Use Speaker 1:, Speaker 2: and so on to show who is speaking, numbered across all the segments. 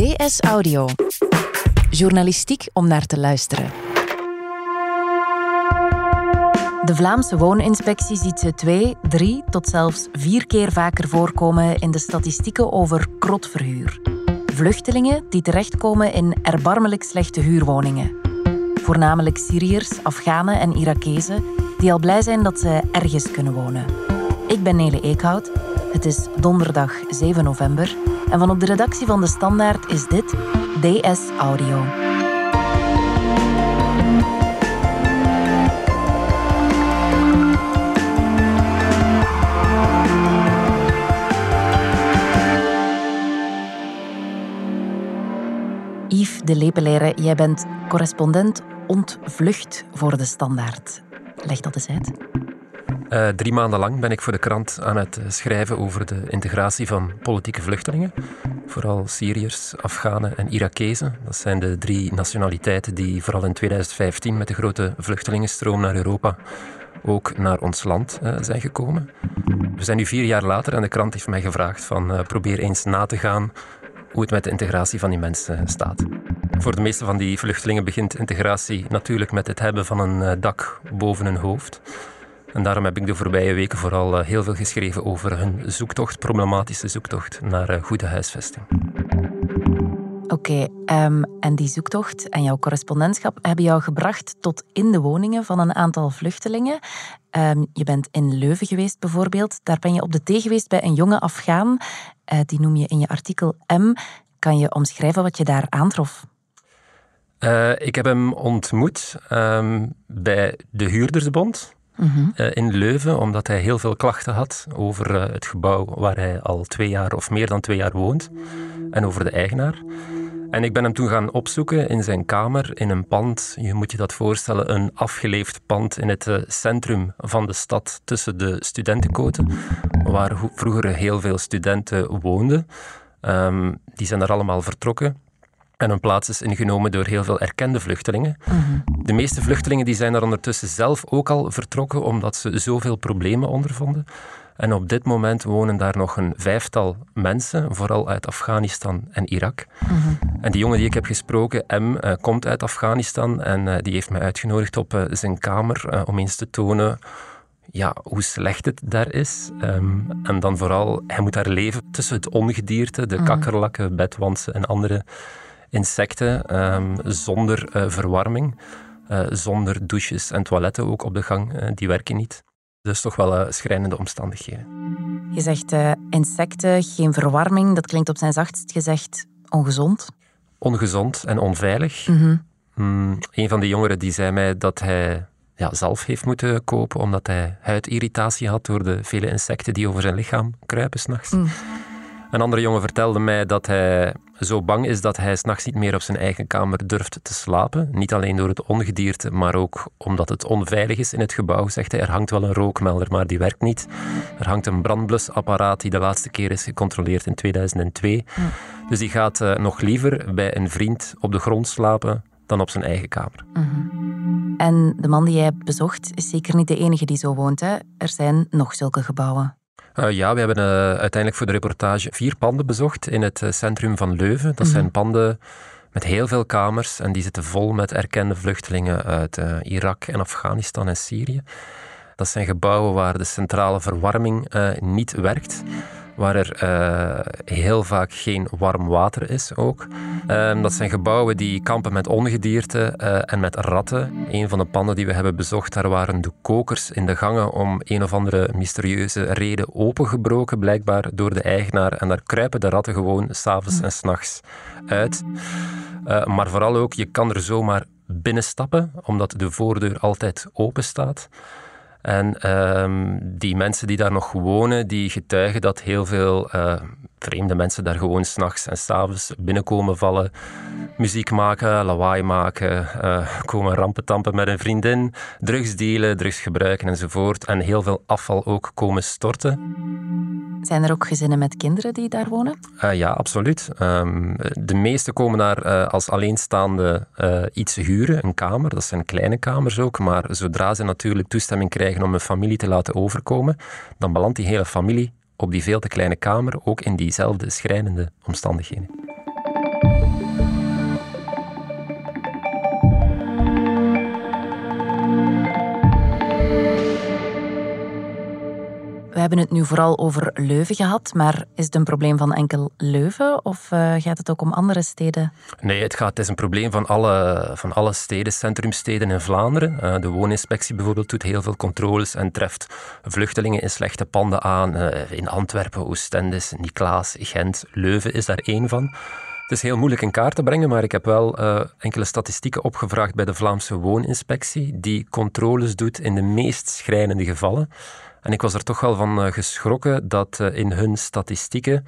Speaker 1: DS Audio. Journalistiek om naar te luisteren. De Vlaamse wooninspectie ziet ze twee, drie tot zelfs vier keer vaker voorkomen in de statistieken over krotverhuur. Vluchtelingen die terechtkomen in erbarmelijk slechte huurwoningen. Voornamelijk Syriërs, Afghanen en Irakezen die al blij zijn dat ze ergens kunnen wonen. Ik ben Nele Eekhout. Het is donderdag 7 november en van op de redactie van De Standaard is dit DS Audio. Yves de Lepelaire, jij bent correspondent ontvlucht voor De Standaard. Leg dat eens uit.
Speaker 2: Uh, drie maanden lang ben ik voor de krant aan het eh, schrijven over de integratie van politieke vluchtelingen. Vooral Syriërs, Afghanen en Irakezen. Dat zijn de drie nationaliteiten die vooral in 2015 met de grote vluchtelingenstroom naar Europa ook naar ons land uh, zijn gekomen. We zijn nu vier jaar later en de krant heeft mij gevraagd van probeer eens na te gaan hoe het met de integratie van die mensen staat. Voor de meeste van die vluchtelingen begint integratie natuurlijk met het hebben van een dak boven hun hoofd. En daarom heb ik de voorbije weken vooral eh, heel veel geschreven over hun zoektocht, problematische zoektocht naar eh, goede huisvesting.
Speaker 1: Oké, ehm, en die zoektocht en jouw correspondentschap hebben jou gebracht tot in de woningen van een aantal vluchtelingen. Ehm, je bent in Leuven geweest bijvoorbeeld. Daar ben je op de thee geweest bij een jonge Afghaan. Uh, die noem je in je artikel M. Kan je omschrijven wat je daar aantrof?
Speaker 2: Uh, ik heb hem ontmoet um, bij de Huurdersbond. Mhm. Eh, in Leuven, omdat hij heel veel klachten had over uh, het gebouw waar hij al twee jaar of meer dan twee jaar woont en over de eigenaar. En ik ben hem toen gaan opzoeken in zijn kamer, in een pand. Je moet je dat voorstellen, een afgeleefd pand in het uh, centrum van de stad tussen de studentenkoten, waar vroeger heel veel studenten woonden. Um, die zijn er allemaal vertrokken. En een plaats is ingenomen door heel veel erkende vluchtelingen. Mhm. De meeste vluchtelingen die zijn er ondertussen zelf ook al vertrokken omdat ze zoveel problemen ondervonden. En op dit moment wonen daar nog een vijftal mensen, vooral uit Afghanistan en Irak. Mhm. En die jongen die ik heb gesproken, M, uh, komt uit Afghanistan en uh, die heeft mij uitgenodigd op uh, zijn kamer om eens te tonen ja, hoe slecht het daar is. Um, en dan vooral, hij moet daar leven tussen het ongedierte, de mm kakkerlakken, bedwansen en andere insecten um, zonder uh, verwarming, uh, zonder douches en toiletten ook op de gang. Uh, die werken niet. Dus toch wel schrijnende omstandigheden.
Speaker 1: Je zegt insecten, geen verwarming. Dat klinkt op zijn zachtst gezegd ongezond.
Speaker 2: Ongezond en onveilig. Mm -hmm. mm, een van die jongeren die zei mij dat hij ja, zelf heeft moeten kopen omdat hij huidirritatie had door de vele insecten die over zijn lichaam kruipen s'nachts. Mm. Een andere jongen vertelde mij dat hij zo bang is dat hij s'nachts niet meer op zijn eigen kamer durft te slapen. Niet alleen door het ongedierte, maar ook omdat het onveilig is in het gebouw, zegt hij. Er hangt wel een rookmelder, maar die werkt niet. Er hangt een brandblusapparaat die de laatste keer is gecontroleerd in 2002. Dus die gaat uh, nog liever bij een vriend op de grond slapen dan op zijn eigen kamer.
Speaker 1: Mhm. En de man die jij bezocht is zeker niet de enige die zo woont. Hè? Er zijn nog zulke gebouwen.
Speaker 2: Uh, ja, we hebben uh, uiteindelijk voor de reportage vier panden bezocht in het uh, centrum van Leuven. Dat zijn mhm. panden met heel veel kamers en die zitten vol met erkende vluchtelingen uit Irak en Afghanistan en Syrië. Dat zijn gebouwen waar de centrale verwarming niet werkt waar er uh, heel vaak geen warm water is ook. Uh, dat zijn gebouwen die kampen met ongedierte uh, en met ratten. Een van de panden die we hebben bezocht, daar waren de kokers in de gangen om een of andere mysterieuze reden opengebroken, blijkbaar door de eigenaar. En daar kruipen de ratten gewoon s'avonds en s'nachts uit. maar vooral ook, je kan er zomaar binnenstappen, omdat de voordeur altijd open staat. En um, die mensen die daar nog wonen, die getuigen dat heel veel uh, vreemde mensen daar gewoon s'nachts en s'avonds binnenkomen vallen, muziek maken, lawaai maken, uh, komen rampentampen met een vriendin, drugs delen, drugs gebruiken enzovoort. En heel veel afval ook komen storten.
Speaker 1: Zijn er ook gezinnen met kinderen die daar wonen?
Speaker 2: Uh, ja, absoluut. Um, de meeste komen daar uh, als alleenstaande iets huren, een kamer. Dat zijn kleine kamers ook. Maar zodra ze natuurlijk toestemming om een familie te laten overkomen, dan belandt die hele familie op die veel te kleine kamer, ook in diezelfde schrijnende omstandigheden.
Speaker 1: We hebben het nu vooral over Leuven gehad, maar is het een probleem van enkel Leuven of uh, gaat het ook om andere steden?
Speaker 2: Nee, het, gaat, het is een probleem van alle, van alle steden, centrumsteden in Vlaanderen. Uh, de wooninspectie bijvoorbeeld doet heel veel controles en treft vluchtelingen in slechte panden aan. Uh, in Antwerpen, Oostende, Niklaas, Gent, Leuven is daar één van. Het is heel moeilijk in kaart te brengen, maar ik heb wel enkele statistieken opgevraagd bij de Vlaamse Wooninspectie, die controles doet in de meest schrijnende gevallen. En ik was er toch wel van uh, geschrokken dat uh, in hun statistieken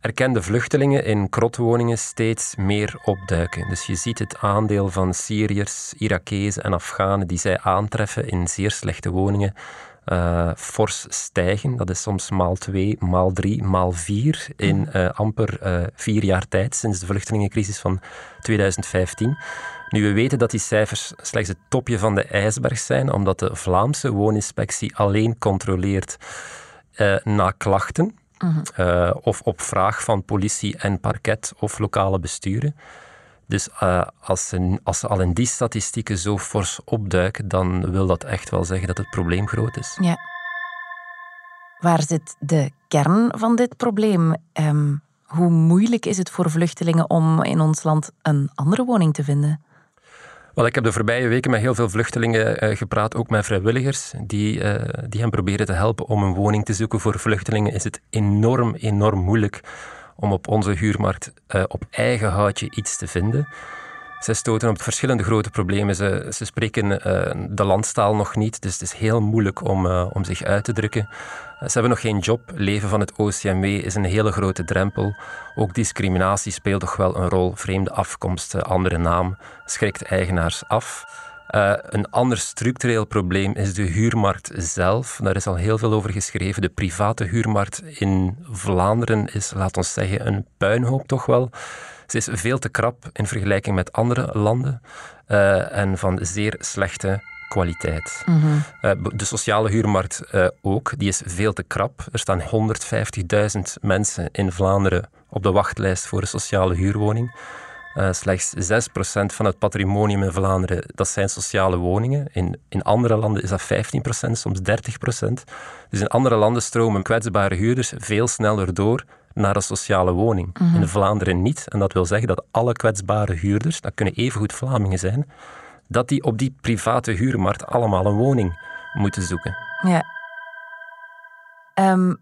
Speaker 2: erkende vluchtelingen in krotwoningen steeds meer opduiken. Dus je ziet het aandeel van Syriërs, Irakezen en Afghanen die zij aantreffen in zeer slechte woningen uh, fors stijgen. Dat is soms maal 2, maal 3, maal 4 in uh, amper uh, vier jaar tijd sinds de vluchtelingencrisis van 2015. Nu, we weten dat die cijfers slechts het topje van de ijsberg zijn, omdat de Vlaamse wooninspectie alleen controleert na klachten uh -huh. of op vraag van politie en parket of lokale besturen. Dus uh, als, ze, als ze al in die statistieken zo fors opduiken, dan wil dat echt wel zeggen dat het probleem groot is.
Speaker 1: Ja. Waar zit de kern van dit probleem? Um, hoe moeilijk is het voor vluchtelingen om in ons land een andere woning te vinden?
Speaker 2: Wel, ik heb de voorbije weken met heel veel vluchtelingen uh, gepraat, ook met vrijwilligers, die, uh, die hen proberen te helpen om een woning te zoeken. Voor vluchtelingen is het enorm, enorm moeilijk om op onze huurmarkt uh, op eigen houtje iets te vinden. Zij stoten op verschillende grote problemen. Ze, ze spreken uh, de landstaal nog niet, dus het is heel moeilijk om, uh, om zich uit te drukken. ze hebben nog geen job. Leven van het OCMW is een hele grote drempel. Ook discriminatie speelt toch wel een rol. Vreemde afkomst, andere naam, schrikt eigenaars af. Uh, een ander structureel probleem is de huurmarkt zelf. Daar is al heel veel over geschreven. De private huurmarkt in Vlaanderen is, laat ons zeggen, een puinhoop toch wel. Ze is veel te krap in vergelijking met andere landen uh, en van zeer slechte kwaliteit. Mm -hmm. uh, de sociale huurmarkt ook, die is veel te krap. Er staan 150.000 mensen in Vlaanderen op de wachtlijst voor een sociale huurwoning. Uh, slechts 6% van het patrimonium in Vlaanderen, dat zijn sociale woningen. In, in andere landen is dat 15%, soms 30%. Dus in andere landen stromen kwetsbare huurders veel sneller door naar een sociale woning. Mm -hmm. In Vlaanderen niet. En dat wil zeggen dat alle kwetsbare huurders, dat kunnen evengoed Vlamingen zijn, dat die op die private huurmarkt allemaal een woning moeten zoeken.
Speaker 1: Ja. Um,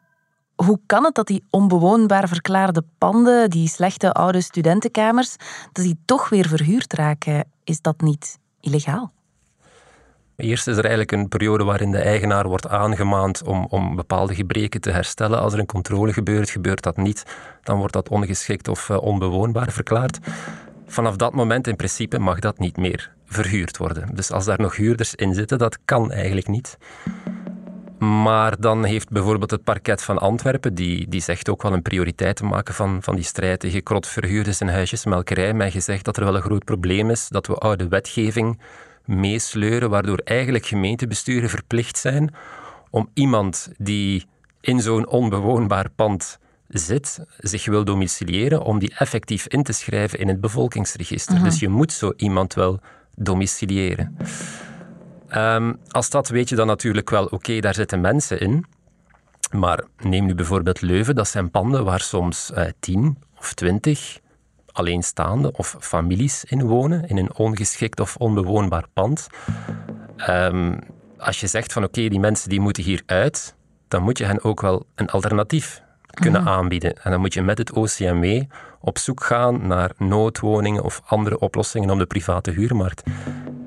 Speaker 1: hoe kan het dat die onbewoonbaar verklaarde panden, die slechte oude studentenkamers, dat die toch weer verhuurd raken? Is dat niet illegaal?
Speaker 2: Eerst is er eigenlijk een periode waarin de eigenaar wordt aangemaand om, om bepaalde gebreken te herstellen. Als er een controle gebeurt, gebeurt dat niet, dan wordt dat ongeschikt of uh, onbewoonbaar verklaard. Vanaf dat moment in principe mag dat niet meer verhuurd worden. Dus als daar nog huurders in zitten, dat kan eigenlijk niet. Maar dan heeft bijvoorbeeld het parket van Antwerpen, die, die zegt ook wel een prioriteit te maken van, van die strijd tegen krotverhuurders en huisjesmelkerij, mij gezegd dat er wel een groot probleem is dat we oude wetgeving meesleuren, waardoor eigenlijk gemeentebesturen verplicht zijn om iemand die in zo'n onbewoonbaar pand zit, zich wil domiciliëren, om die effectief in te schrijven in het bevolkingsregister. Dus je moet zo iemand wel domiciliëren. Um, als dat weet je dan natuurlijk wel, oké, okay, daar zitten mensen in. Maar neem nu bijvoorbeeld Leuven, dat zijn panden waar soms uh, tien of twintig alleenstaande of families in wonen, in een ongeschikt of onbewoonbaar pand. Um, als je zegt van oké, okay, die mensen die moeten hier uit, dan moet je hen ook wel een alternatief kunnen mm. aanbieden. En dan moet je met het OCMW op zoek gaan naar noodwoningen of andere oplossingen op de private huurmarkt.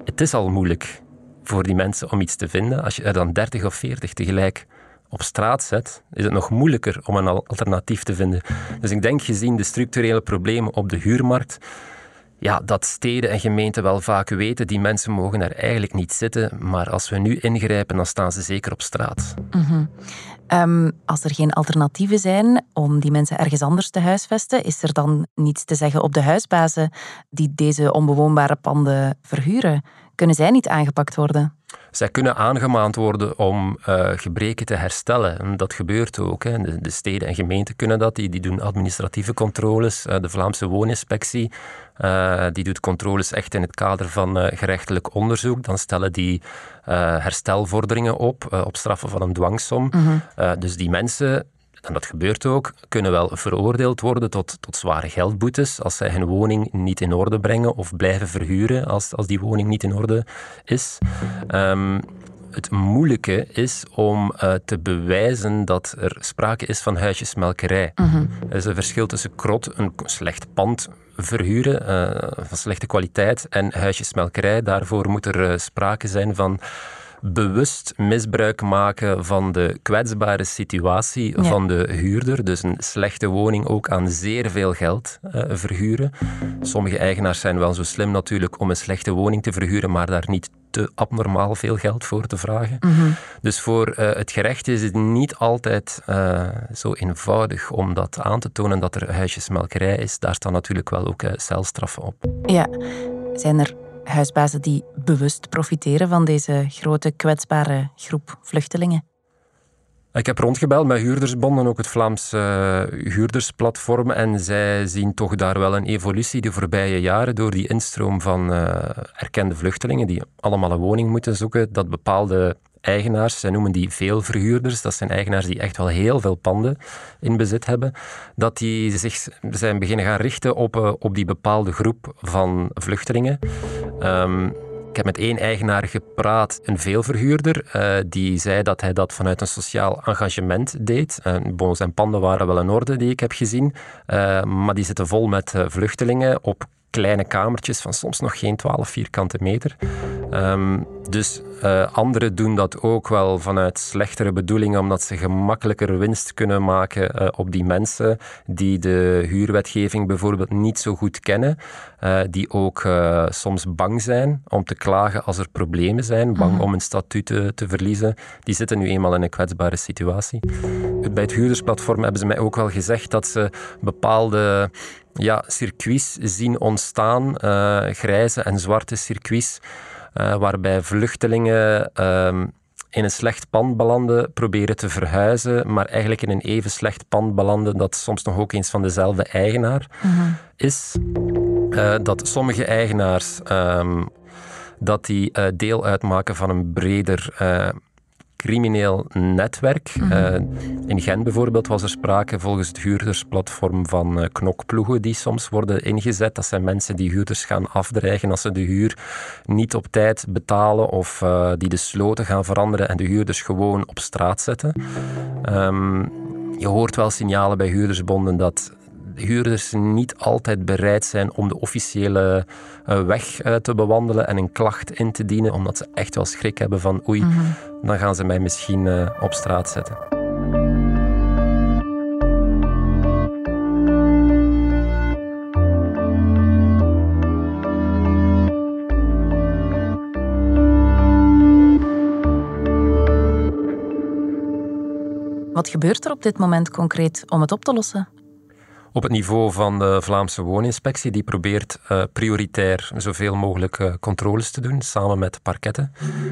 Speaker 2: Het is al moeilijk voor die mensen om iets te vinden. Als je er dan 30 of 40 tegelijk op straat zet, is het nog moeilijker om een alternatief te vinden. Dus ik denk gezien de structurele problemen op de huurmarkt, ja, dat steden en gemeenten wel vaak weten, die mensen mogen er eigenlijk niet zitten, maar als we nu ingrijpen, dan staan ze zeker op straat.
Speaker 1: -hmm. um, als er geen alternatieven zijn om die mensen ergens anders te huisvesten, is er dan niets te zeggen op de huisbazen die deze onbewoonbare panden verhuren? Kunnen zij niet aangepakt worden?
Speaker 2: zij kunnen aangemaand worden om uh, gebreken te herstellen. En dat gebeurt ook. Hè. De, de, steden en gemeenten kunnen dat. Die, die doen administratieve controles. Uh, de Vlaamse wooninspectie uh, die doet controles echt in het kader van gerechtelijk onderzoek. Dan stellen die herstelvorderingen op, op straffen van een dwangsom. Mm dus die mensen en dat gebeurt ook, kunnen wel veroordeeld worden tot, tot zware geldboetes als zij hun woning niet in orde brengen of blijven verhuren als, als die woning niet in orde is. Um, het moeilijke is om uh, te bewijzen dat er sprake is van huisjesmelkerij. -hmm. Er is een verschil tussen krot, een slecht pand verhuren uh, van slechte kwaliteit, en huisjesmelkerij. Daarvoor moet er uh, sprake zijn van bewust misbruik maken van de kwetsbare situatie van de huurder. Dus een slechte woning ook aan zeer veel geld uh, verhuren. Sommige eigenaars zijn wel zo slim natuurlijk om een slechte woning te verhuren, maar daar niet te abnormaal veel geld voor te vragen. Mhm. Dus voor uh, het gerecht is het niet altijd uh, zo eenvoudig om dat aan te tonen dat er huisjesmelkerij is. Daar staan natuurlijk wel ook celstraffen op.
Speaker 1: Ja, zijn er huisbazen die bewust profiteren van deze grote kwetsbare groep vluchtelingen?
Speaker 2: Ik heb rondgebeld met huurdersbonden, ook het Vlaams uh, huurdersplatform. En zij zien toch daar wel een evolutie de voorbije jaren door die instroom van uh, erkende vluchtelingen die allemaal een woning moeten zoeken. Dat bepaalde eigenaars, zij noemen die veelverhuurders, dat zijn eigenaars die echt wel heel veel panden in bezit hebben, dat die zich zijn beginnen gaan richten op, uh, op die bepaalde groep van vluchtelingen. Um, ik heb met één eigenaar gepraat, een veelverhuurder, uh, die zei dat hij dat vanuit een sociaal engagement deed. Uh, bon, zijn panden waren wel in orde, die ik heb gezien, maar die zitten vol met vluchtelingen op kleine kamertjes van soms nog geen 12 vierkante meter. Um, dus uh, anderen doen dat ook wel vanuit slechtere bedoelingen, omdat ze gemakkelijker winst kunnen maken uh, op die mensen die de huurwetgeving bijvoorbeeld niet zo goed kennen, uh, die ook soms bang zijn om te klagen als er problemen zijn, bang mm. om een statuut te, te, verliezen. Die zitten nu eenmaal in een kwetsbare situatie. Bij het huurdersplatform hebben ze mij ook wel gezegd dat ze bepaalde ja, circuits zien ontstaan, grijze en zwarte circuits uh, waarbij vluchtelingen uh, in een slecht pand belanden, proberen te verhuizen, maar eigenlijk in een even slecht pand belanden dat soms nog ook eens van dezelfde eigenaar mm-hmm. is. Uh, dat sommige eigenaars um, dat die uh, deel uitmaken van een breder crimineel netwerk. Mhm. Eh, in Gent bijvoorbeeld was er sprake volgens het huurdersplatform van uh, knokploegen die soms worden ingezet. Dat zijn mensen die huurders gaan afdreigen als ze de huur niet op tijd betalen of uh, die de sloten gaan veranderen en de huurders gewoon op straat zetten. Um, je hoort wel signalen bij huurdersbonden dat huurders niet altijd bereid zijn om de officiële uh, weg uh, te bewandelen en een klacht in te dienen, omdat ze echt wel schrik hebben van oei, mm -hmm. dan gaan ze mij misschien uh, op straat zetten.
Speaker 1: Wat gebeurt er op dit moment concreet om het op te lossen?
Speaker 2: Op het niveau van de Vlaamse wooninspectie. Die probeert uh, prioritair zoveel mogelijk uh, controles te doen, samen met parketten.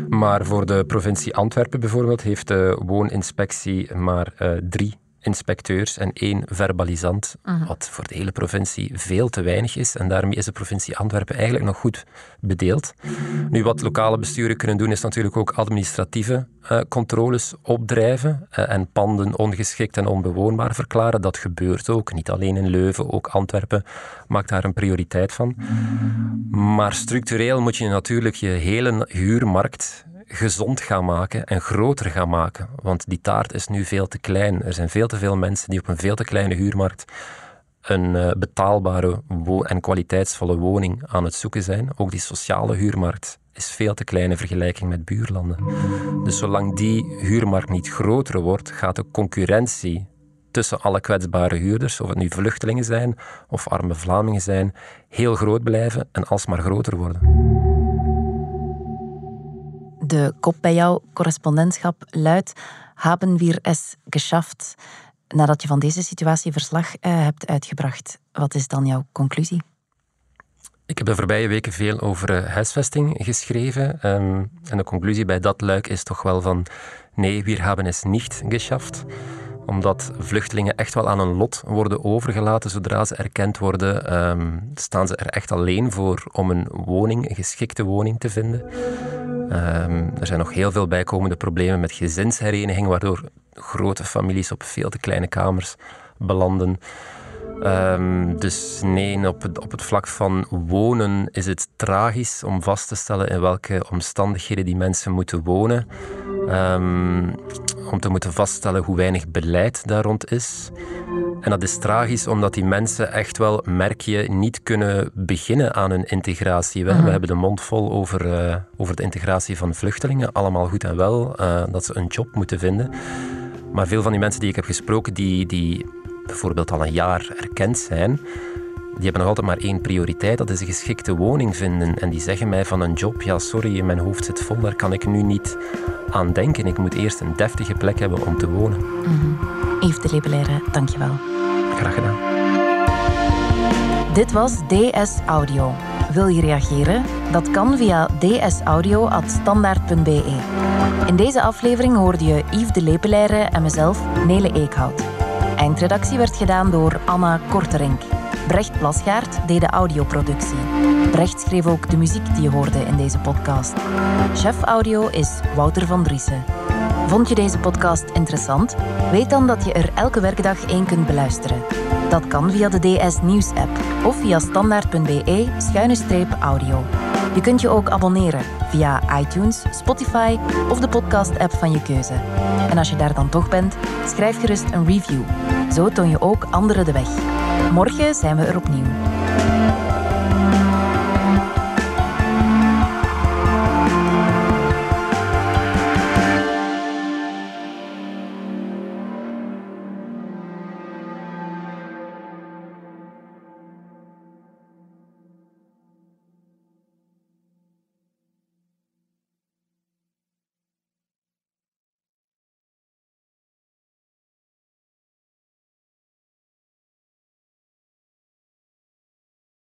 Speaker 2: Maar voor de provincie Antwerpen bijvoorbeeld heeft de wooninspectie maar uh, drie inspecteurs en één verbalisant, mhm. wat voor de hele provincie veel te weinig is. En daarmee is de provincie Antwerpen eigenlijk nog goed bedeeld. Nu, wat lokale besturen kunnen doen, is natuurlijk ook administratieve uh, controles opdrijven uh, en panden ongeschikt en onbewoonbaar verklaren. Dat gebeurt ook, niet alleen in Leuven, ook Antwerpen maakt daar een prioriteit van. Maar structureel moet je natuurlijk je hele huurmarkt gezond gaan maken en groter gaan maken. Want die taart is nu veel te klein. Er zijn veel te veel mensen die op een veel te kleine huurmarkt een uh, betaalbare en kwaliteitsvolle woning aan het zoeken zijn. Ook die sociale huurmarkt is veel te klein in vergelijking met buurlanden. Dus zolang die huurmarkt niet groter wordt, gaat de concurrentie tussen alle kwetsbare huurders, of het nu vluchtelingen zijn of arme Vlamingen zijn, heel groot blijven en alsmaar groter worden.
Speaker 1: De kop bij jouw correspondentschap luidt Haben wir es geschafft? Nadat je van deze situatie verslag uh, hebt uitgebracht, wat is dan jouw conclusie?
Speaker 2: Ik heb de voorbije weken veel over uh, huisvesting geschreven. Ehm, en de conclusie bij dat luik is toch wel van nee, wir haben es nicht geschafft omdat vluchtelingen echt wel aan een lot worden overgelaten. Zodra ze erkend worden, ehm, staan ze er echt alleen voor om een woning, een geschikte woning te vinden. Ehm, er zijn nog heel veel bijkomende problemen met gezinshereniging, waardoor grote families op veel te kleine kamers belanden. Ehm, dus nee, op het, op het vlak van wonen is het tragisch om vast te stellen in welke omstandigheden die mensen moeten wonen. Um, om te moeten vaststellen hoe weinig beleid daar rond is. En dat is tragisch omdat die mensen echt wel, merk je, niet kunnen beginnen aan hun integratie. We, we mhm. hebben de mond vol over, uh, over de integratie van vluchtelingen, allemaal goed en wel, uh, dat ze een job moeten vinden. Maar veel van die mensen die ik heb gesproken, die, die bijvoorbeeld al een jaar erkend zijn, die hebben nog altijd maar één prioriteit, dat is een geschikte woning vinden. En die zeggen mij van een job, ja sorry, mijn hoofd zit vol, daar kan ik nu niet aan denken. Ik moet eerst een deftige plek hebben om te wonen. Mm
Speaker 1: -hmm. Yves de Lebelaire, dankjewel.
Speaker 2: Graag gedaan.
Speaker 1: Dit was DS Audio. Wil je reageren? Dat kan via dsaudio.standaard.be. In deze aflevering hoorde je Yves de Lepelaire en mezelf, Nele Eekhout. Eindredactie werd gedaan door Anna Korterink. Brecht Plasgaard deed de audioproductie. Brecht schreef ook de muziek die je hoorde in deze podcast. Chef audio is Wouter van Driessen. Vond je deze podcast interessant? Weet dan dat je er elke werkdag één kunt beluisteren. Dat kan via de DS Nieuws app of via standaard.be-audio. Je kunt je ook abonneren via iTunes, Spotify of de podcast-app van je keuze. En als je daar dan toch bent, schrijf gerust een review. Zo toon je ook anderen de weg. Morgen zijn we er opnieuw.